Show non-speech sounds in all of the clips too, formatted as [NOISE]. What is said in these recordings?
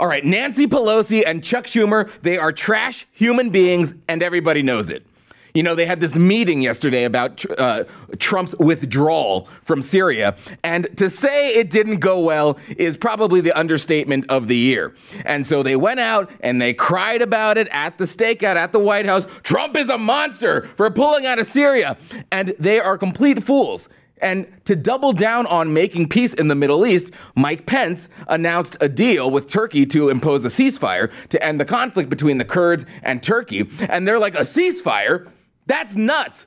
All right, Nancy Pelosi and Chuck Schumer, they are trash human beings, and everybody knows it. You know, they had this meeting yesterday about uh, Trump's withdrawal from Syria. And to say it didn't go well is probably the understatement of the year. And so they went out and they cried about it at the stakeout at the White House. Trump is a monster for pulling out of Syria. And they are complete fools. And to double down on making peace in the Middle East, Mike Pence announced a deal with Turkey to impose a ceasefire to end the conflict between the Kurds and Turkey. And they're like, a ceasefire? That's nuts.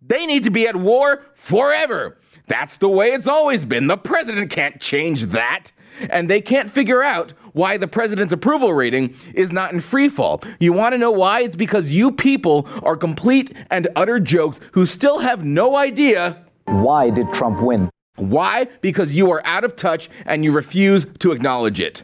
They need to be at war forever. That's the way it's always been. The president can't change that. And they can't figure out why the president's approval rating is not in free fall. You want to know why? It's because you people are complete and utter jokes who still have no idea why did Trump win? Why? Because you are out of touch and you refuse to acknowledge it.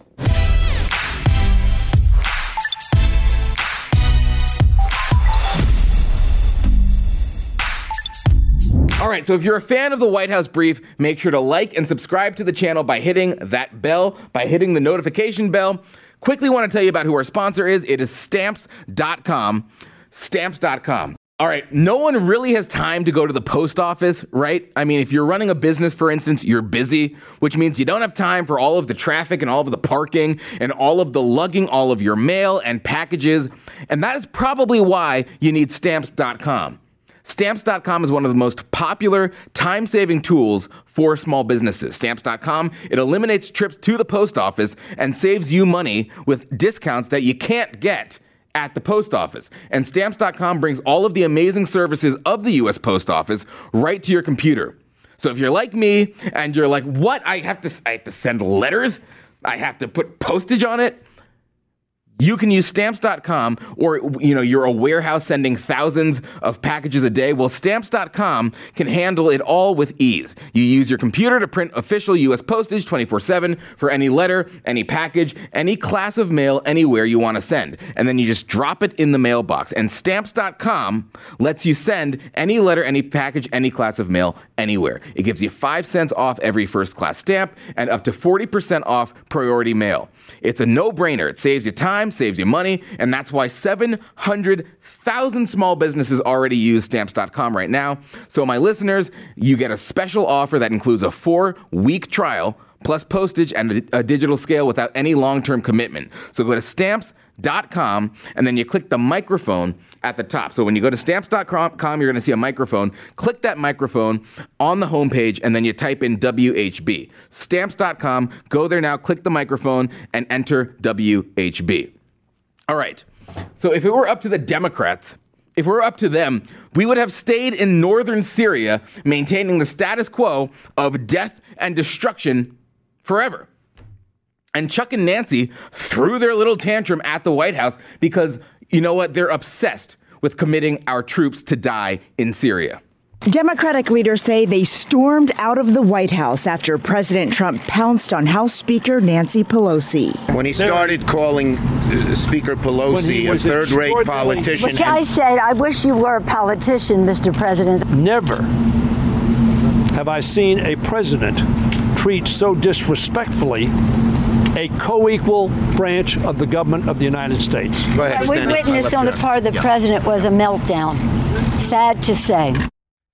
All right, so if you're a fan of the White House Brief, make sure to like and subscribe to the channel by hitting that bell, by hitting the notification bell. Quickly want to tell you about who our sponsor is. It is stamps.com. Stamps.com. All right, no one really has time to go to the post office, right? I mean, if you're running a business, for instance, you're busy, which means you don't have time for all of the traffic and all of the parking and all of the lugging all of your mail and packages. And that is probably why you need stamps.com. Stamps.com is one of the most popular time saving tools for small businesses. Stamps.com, it eliminates trips to the post office and saves you money with discounts that you can't get at the post office. And stamps.com brings all of the amazing services of the US Post Office right to your computer. So if you're like me and you're like, "What? I have to I have to send letters? I have to put postage on it?" You can use stamps.com or you know you're a warehouse sending thousands of packages a day. Well, stamps.com can handle it all with ease. You use your computer to print official US postage 24/7 for any letter, any package, any class of mail anywhere you want to send. And then you just drop it in the mailbox. And stamps.com lets you send any letter, any package, any class of mail anywhere. It gives you 5 cents off every first class stamp and up to 40% off priority mail. It's a no-brainer. It saves you time time, saves you money, and that's why 700,000 small businesses already use stamps.com right now. So, my listeners, you get a special offer that includes a four week trial plus postage and a, digital scale without any long term commitment. So, go to stamps.com and then you click the microphone at the top. So when you go to stamps.com, you're going to see a microphone. Click that microphone on the homepage and then you type in WHB. Stamps.com, go there now, click the microphone and enter WHB. All right. So if it were up to the Democrats, if it were up to them, we would have stayed in northern Syria, maintaining the status quo of death and destruction forever. And Chuck and Nancy threw their little tantrum at the White House because, you know what, they're obsessed with committing our troops to die in Syria. Democratic leaders say they stormed out of the White House after President Trump pounced on House Speaker Nancy Pelosi. When he started calling uh, Speaker Pelosi a third rate politician. Which I said, I wish you were a politician, Mr. President. Never have I seen a president treat so disrespectfully a co-equal branch of the government of the United States. Go ahead, we witnessed on the part of the yeah. president was a meltdown. Sad to say.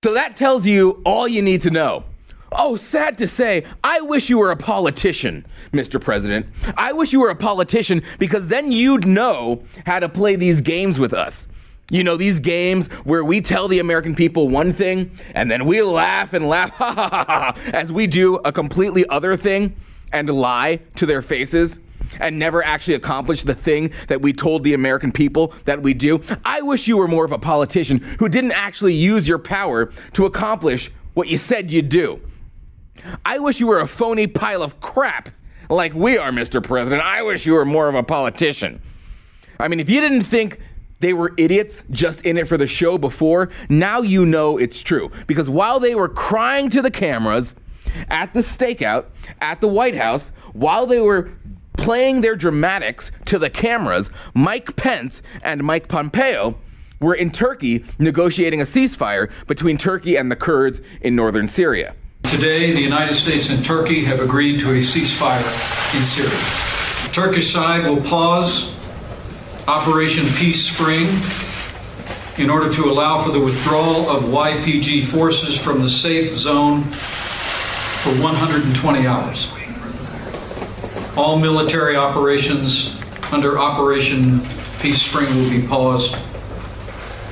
So that tells you all you need to know. Oh, sad to say, I wish you were a politician, Mr. President. I wish you were a politician because then you'd know how to play these games with us. You know, these games where we tell the American people one thing and then we laugh and laugh [LAUGHS] ha, ha, ha, ha, as we do a completely other thing and lie to their faces and never actually accomplish the thing that we told the American people that we do. I wish you were more of a politician who didn't actually use your power to accomplish what you said you'd do. I wish you were a phony pile of crap like we are, Mr. President. I wish you were more of a politician. I mean, if you didn't think they were idiots just in it for the show before, now you know it's true. Because while they were crying to the cameras at the stakeout at the White House, while they were playing their dramatics to the cameras, Mike Pence and Mike Pompeo were in Turkey negotiating a ceasefire between Turkey and the Kurds in northern Syria. Today, the United States and Turkey have agreed to a ceasefire in Syria. The Turkish side will pause Operation Peace Spring in order to allow for the withdrawal of YPG forces from the safe zone for 120 hours. All military operations under Operation Peace Spring will be paused,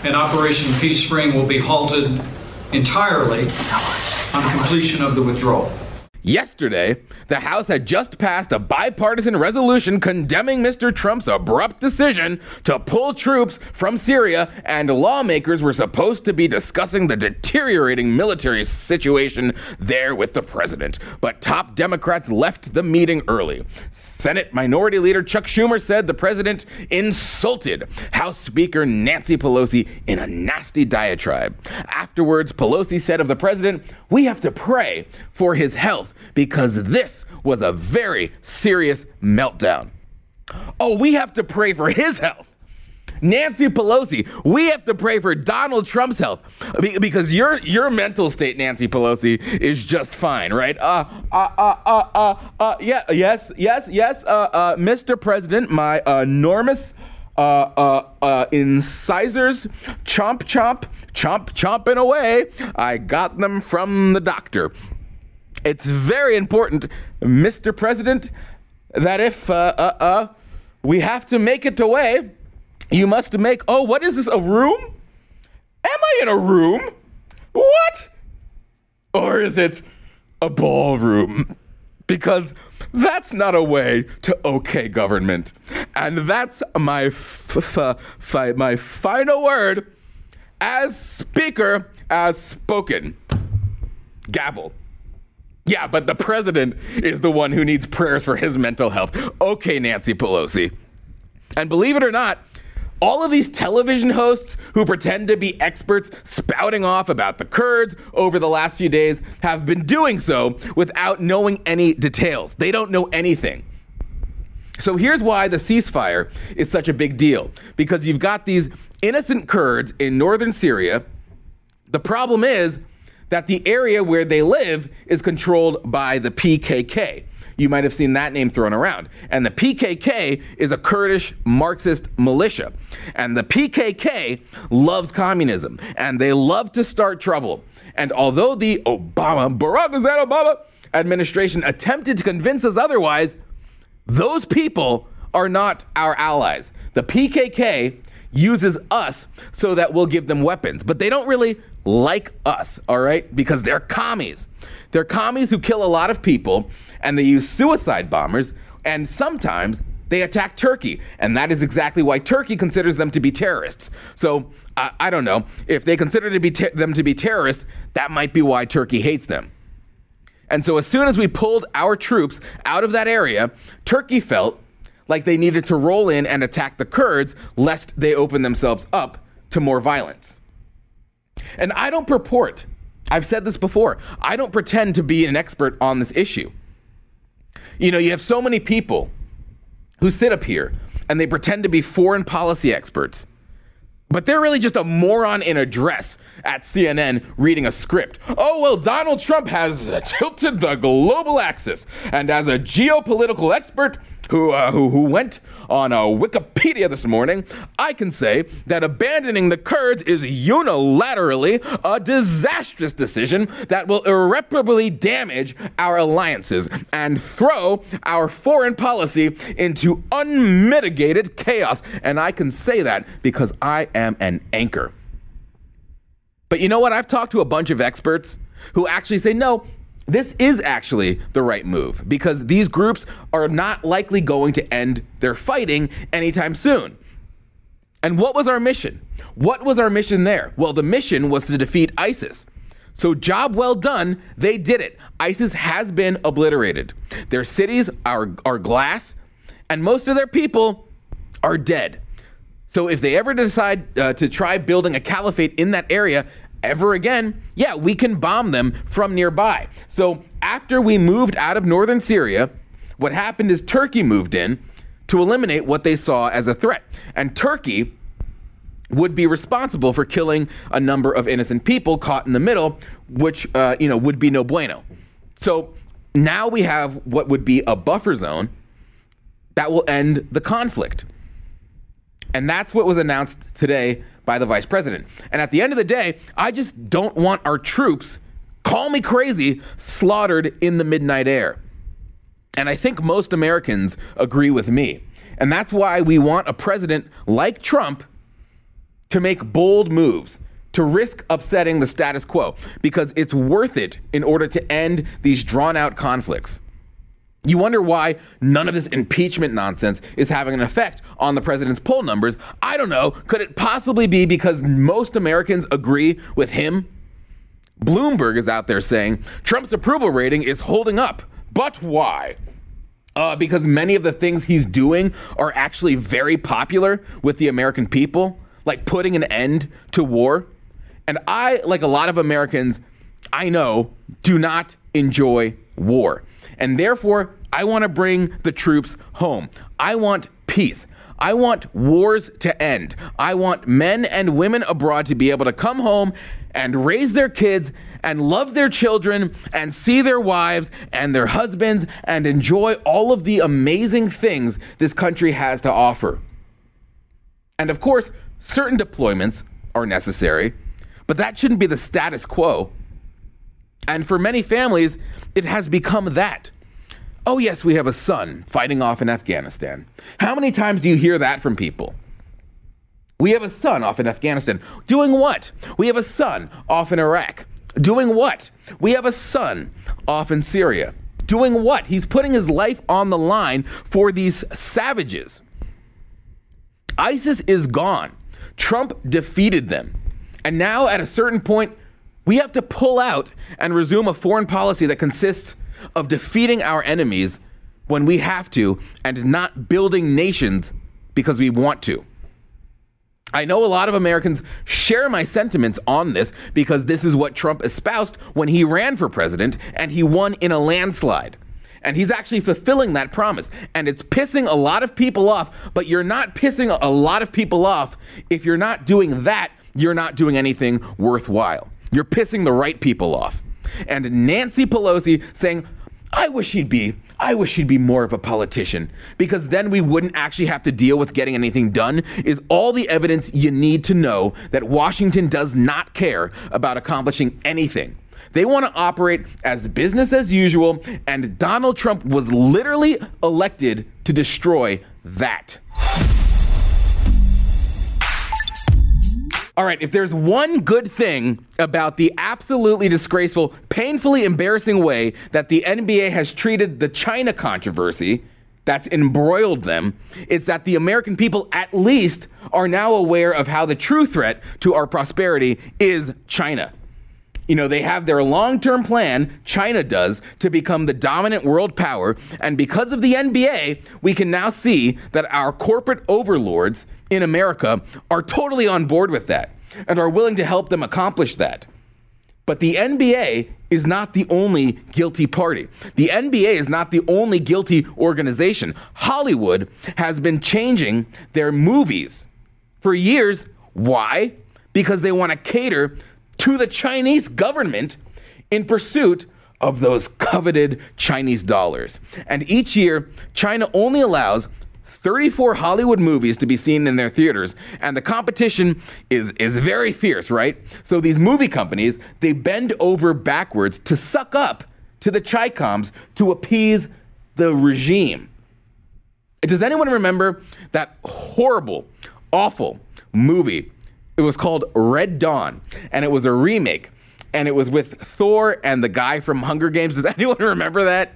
and Operation Peace Spring will be halted entirely on completion of the withdrawal. Yesterday, the House had just passed a bipartisan resolution condemning Mr. Trump's abrupt decision to pull troops from Syria, and lawmakers were supposed to be discussing the deteriorating military situation there with the president. But top Democrats left the meeting early. Senate Minority Leader Chuck Schumer said the president insulted House Speaker Nancy Pelosi in a nasty diatribe. Afterwards, Pelosi said of the president, We have to pray for his health because this was a very serious meltdown. Oh, we have to pray for his health. Nancy Pelosi, we have to pray for Donald Trump's health because your your mental state, Nancy Pelosi, is just fine, right? Uh, uh, uh, uh, uh, uh yeah, yes, yes, yes, uh, uh, Mr. President, my enormous uh, uh, uh, incisors, chomp, chomp, chomp, chomping away. I got them from the doctor. It's very important, Mr. President, that if uh, uh, uh, we have to make it away, you must make. Oh, what is this? A room? Am I in a room? What? Or is it a ballroom? Because that's not a way to okay government. And that's my f- f- f- my final word as speaker as spoken. Gavel. Yeah, but the president is the one who needs prayers for his mental health. Okay, Nancy Pelosi. And believe it or not, all of these television hosts who pretend to be experts spouting off about the Kurds over the last few days have been doing so without knowing any details. They don't know anything. So here's why the ceasefire is such a big deal because you've got these innocent Kurds in northern Syria. The problem is that the area where they live is controlled by the PKK. You might have seen that name thrown around. And the PKK is a Kurdish Marxist militia. And the PKK loves communism and they love to start trouble. And although the Obama, Barack Hussein Obama administration attempted to convince us otherwise, those people are not our allies. The PKK uses us so that we'll give them weapons, but they don't really like us, all right? Because they're commies. They're commies who kill a lot of people and they use suicide bombers and sometimes they attack Turkey. And that is exactly why Turkey considers them to be terrorists. So I don't know. If they consider to ter- them to be terrorists, that might be why Turkey hates them. And so as soon as we pulled our troops out of that area, Turkey felt like they needed to roll in and attack the Kurds lest they open themselves up to more violence. And I don't purport, I've said this before, I don't pretend to be an expert on this issue. You know, you have so many people who sit up here and they pretend to be foreign policy experts, but they're really just a moron in a dress at CNN reading a script. Oh, well, Donald Trump has tilted the global axis. And as a geopolitical expert who, uh, who, who went on uh, Wikipedia this morning, I can say that abandoning the Kurds is unilaterally a disastrous decision that will irreparably damage our alliances and throw our foreign policy into unmitigated chaos. And I can say that because I am an anchor. But you know what? I've talked to a bunch of experts who actually say, no, this is actually the right move because these groups are not likely going to end their fighting anytime soon. And what was our mission? What was our mission there? Well, the mission was to defeat ISIS. So, job well done, they did it. ISIS has been obliterated. Their cities are, are glass, and most of their people are dead. So, if they ever decide uh, to try building a caliphate in that area, ever again, yeah, we can bomb them from nearby. So after we moved out of northern Syria, what happened is Turkey moved in to eliminate what they saw as a threat. And Turkey would be responsible for killing a number of innocent people caught in the middle, which uh, you know would be no bueno. So now we have what would be a buffer zone that will end the conflict. And that's what was announced today by the vice president. And at the end of the day, I just don't want our troops, call me crazy, slaughtered in the midnight air. And I think most Americans agree with me. And that's why we want a president like Trump to make bold moves, to risk upsetting the status quo, because it's worth it in order to end these drawn out conflicts. You wonder why none of this impeachment nonsense is having an effect on the president's poll numbers. I don't know. Could it possibly be because most Americans agree with him? Bloomberg is out there saying Trump's approval rating is holding up. But why? Uh, because many of the things he's doing are actually very popular with the American people, like putting an end to war. And I, like a lot of Americans, I know, do not enjoy war. And therefore, I want to bring the troops home. I want peace. I want wars to end. I want men and women abroad to be able to come home and raise their kids and love their children and see their wives and their husbands and enjoy all of the amazing things this country has to offer. And of course, certain deployments are necessary, but that shouldn't be the status quo. And for many families, it has become that. Oh, yes, we have a son fighting off in Afghanistan. How many times do you hear that from people? We have a son off in Afghanistan. Doing what? We have a son off in Iraq. Doing what? We have a son off in Syria. Doing what? He's putting his life on the line for these savages. ISIS is gone. Trump defeated them. And now, at a certain point, we have to pull out and resume a foreign policy that consists of defeating our enemies when we have to and not building nations because we want to. I know a lot of Americans share my sentiments on this because this is what Trump espoused when he ran for president and he won in a landslide. And he's actually fulfilling that promise. And it's pissing a lot of people off, but you're not pissing a lot of people off if you're not doing that, you're not doing anything worthwhile. You're pissing the right people off. And Nancy Pelosi saying, I wish he'd be, I wish he'd be more of a politician because then we wouldn't actually have to deal with getting anything done is all the evidence you need to know that Washington does not care about accomplishing anything. They want to operate as business as usual, and Donald Trump was literally elected to destroy that. All right, if there's one good thing about the absolutely disgraceful, painfully embarrassing way that the NBA has treated the China controversy that's embroiled them, it's that the American people at least are now aware of how the true threat to our prosperity is China. You know, they have their long term plan, China does, to become the dominant world power. And because of the NBA, we can now see that our corporate overlords in America are totally on board with that and are willing to help them accomplish that. But the NBA is not the only guilty party. The NBA is not the only guilty organization. Hollywood has been changing their movies for years. Why? Because they want to cater to the Chinese government in pursuit of those coveted Chinese dollars. And each year, China only allows 34 Hollywood movies to be seen in their theaters, and the competition is is very fierce, right? So these movie companies, they bend over backwards to suck up to the Chicoms to appease the regime. Does anyone remember that horrible, awful movie it was called Red Dawn, and it was a remake, and it was with Thor and the guy from Hunger Games. Does [LAUGHS] anyone remember that?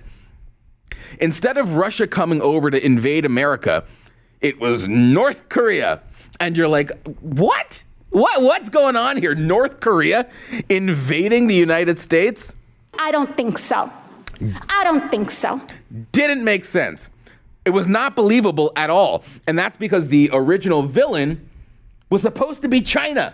Instead of Russia coming over to invade America, it was North Korea. And you're like, what? What what's going on here? North Korea invading the United States? I don't think so. I don't think so. Didn't make sense. It was not believable at all. And that's because the original villain was supposed to be China.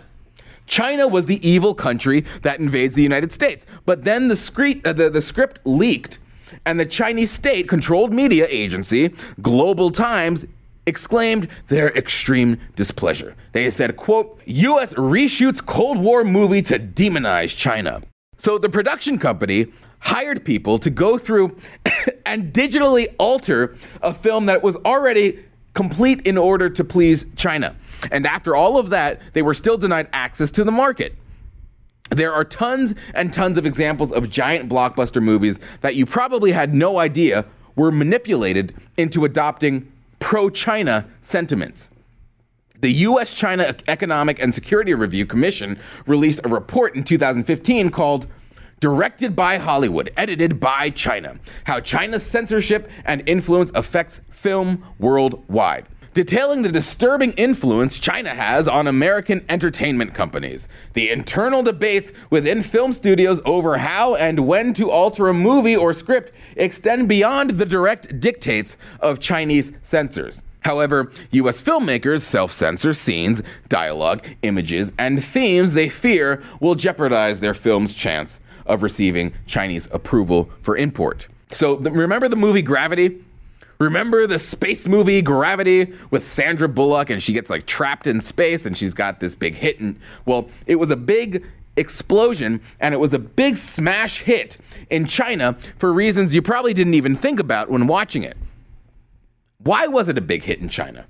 China was the evil country that invades the United States. But then the script, uh, the, the script leaked, and the Chinese state controlled media agency, Global Times, exclaimed their extreme displeasure. They said, quote, US reshoots Cold War movie to demonize China. So the production company hired people to go through [COUGHS] and digitally alter a film that was already complete in order to please China. And after all of that, they were still denied access to the market. There are tons and tons of examples of giant blockbuster movies that you probably had no idea were manipulated into adopting pro China sentiments. The US China Economic and Security Review Commission released a report in 2015 called Directed by Hollywood, edited by China How China's Censorship and Influence Affects Film Worldwide detailing the disturbing influence China has on American entertainment companies, the internal debates within film studios over how and when to alter a movie or script extend beyond the direct dictates of Chinese censors. However, US filmmakers self censor scenes, dialogue, images, and themes they fear will jeopardize their film's chance of receiving Chinese approval for import. So, remember the movie Gravity? Remember the space movie Gravity with Sandra Bullock and she gets like trapped in space and she's got this big hit and well, it was a big explosion and it was a big smash hit in China for reasons you probably didn't even think about when watching it. Why was it a big hit in China?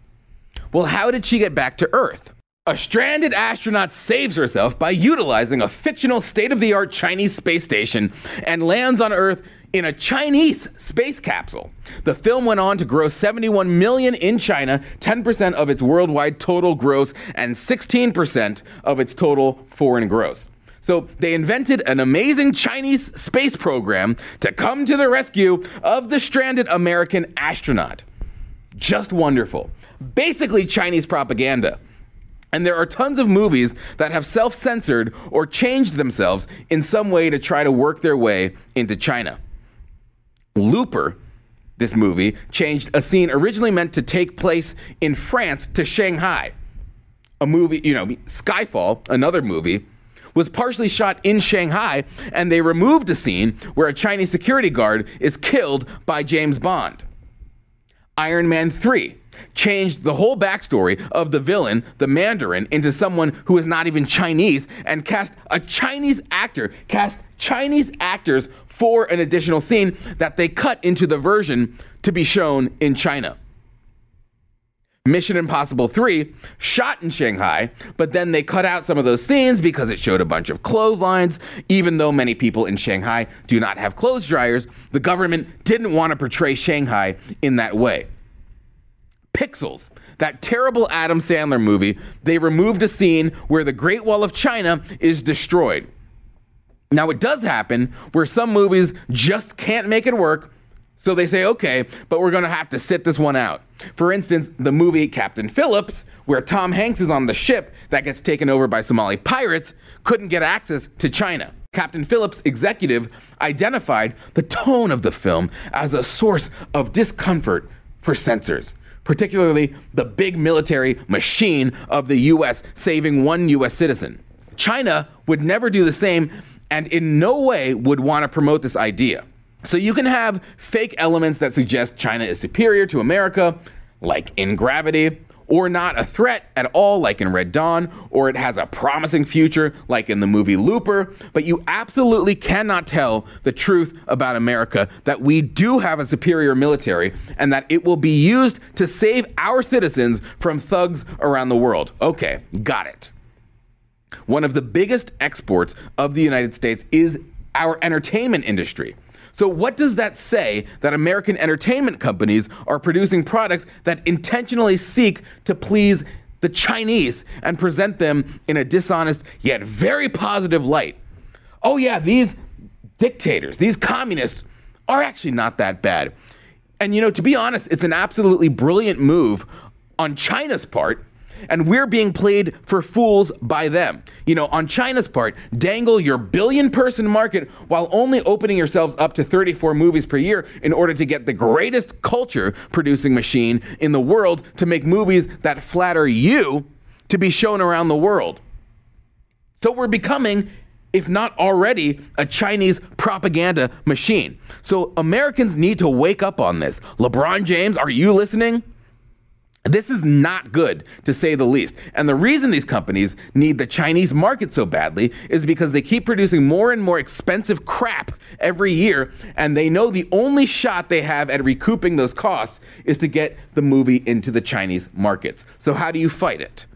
Well, how did she get back to Earth? A stranded astronaut saves herself by utilizing a fictional state of the art Chinese space station and lands on Earth in a Chinese space capsule. The film went on to gross 71 million in China, 10% of its worldwide total gross and 16% of its total foreign gross. So they invented an amazing Chinese space program to come to the rescue of the stranded American astronaut. Just wonderful. Basically Chinese propaganda. And there are tons of movies that have self censored or changed themselves in some way to try to work their way into China. Looper, this movie, changed a scene originally meant to take place in France to Shanghai. A movie, you know, Skyfall, another movie, was partially shot in Shanghai, and they removed a scene where a Chinese security guard is killed by James Bond. Iron Man 3 changed the whole backstory of the villain, the Mandarin, into someone who is not even Chinese and cast a Chinese actor, cast Chinese actors for an additional scene that they cut into the version to be shown in China. Mission Impossible 3 shot in Shanghai, but then they cut out some of those scenes because it showed a bunch of clotheslines. Even though many people in Shanghai do not have clothes dryers, the government didn't want to portray Shanghai in that way. Pixels, that terrible Adam Sandler movie, they removed a scene where the Great Wall of China is destroyed. Now, it does happen where some movies just can't make it work, so they say, okay, but we're going to have to sit this one out. For instance, the movie Captain Phillips, where Tom Hanks is on the ship that gets taken over by Somali pirates, couldn't get access to China. Captain Phillips' executive identified the tone of the film as a source of discomfort for censors, particularly the big military machine of the US saving one US citizen. China would never do the same and in no way would want to promote this idea. So you can have fake elements that suggest China is superior to America, like in gravity, or not a threat at all, like in Red Dawn, or it has a promising future, like in the movie Looper, but you absolutely cannot tell the truth about America that we do have a superior military and that it will be used to save our citizens from thugs around the world. Okay, got it. One of the biggest exports of the United States is our entertainment industry. So, what does that say that American entertainment companies are producing products that intentionally seek to please the Chinese and present them in a dishonest yet very positive light? Oh, yeah, these dictators, these communists are actually not that bad. And, you know, to be honest, it's an absolutely brilliant move on China's part and we're being played for fools by them. You know, on China's part, dangle your billion person market while only opening yourselves up to 34 movies per year in order to get the greatest culture producing machine in the world to make movies that flatter you to be shown around the world. So we're becoming if not already, a Chinese propaganda machine. So Americans need to wake up on this. LeBron James, are you listening? This is not good, to say the least. And the reason these companies need the Chinese market so badly is because they keep producing more and more expensive crap every year, and they know the only shot they have at recouping those costs is to get the movie into the Chinese markets. So, how do you fight it?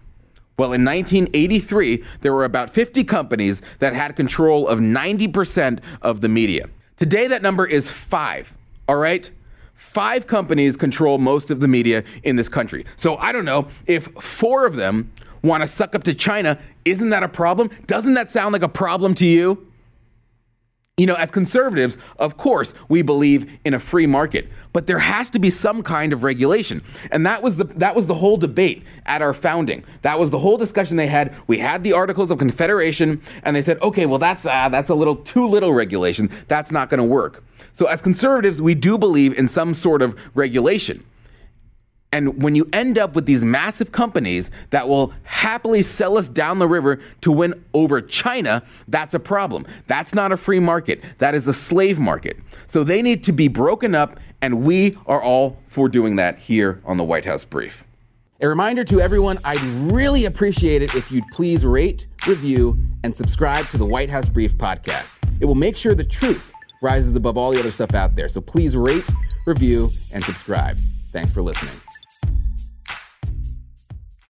Well, in 1983, there were about 50 companies that had control of 90% of the media. Today, that number is five, all right? Five companies control most of the media in this country. So I don't know if four of them want to suck up to China. Isn't that a problem? Doesn't that sound like a problem to you? You know, as conservatives, of course, we believe in a free market, but there has to be some kind of regulation. And that was the that was the whole debate at our founding. That was the whole discussion they had. We had the Articles of Confederation, and they said, "Okay, well that's uh, that's a little too little regulation. That's not going to work." So as conservatives, we do believe in some sort of regulation. And when you end up with these massive companies that will happily sell us down the river to win over China, that's a problem. That's not a free market. That is a slave market. So they need to be broken up, and we are all for doing that here on the White House Brief. A reminder to everyone I'd really appreciate it if you'd please rate, review, and subscribe to the White House Brief podcast. It will make sure the truth rises above all the other stuff out there. So please rate, review, and subscribe. Thanks for listening.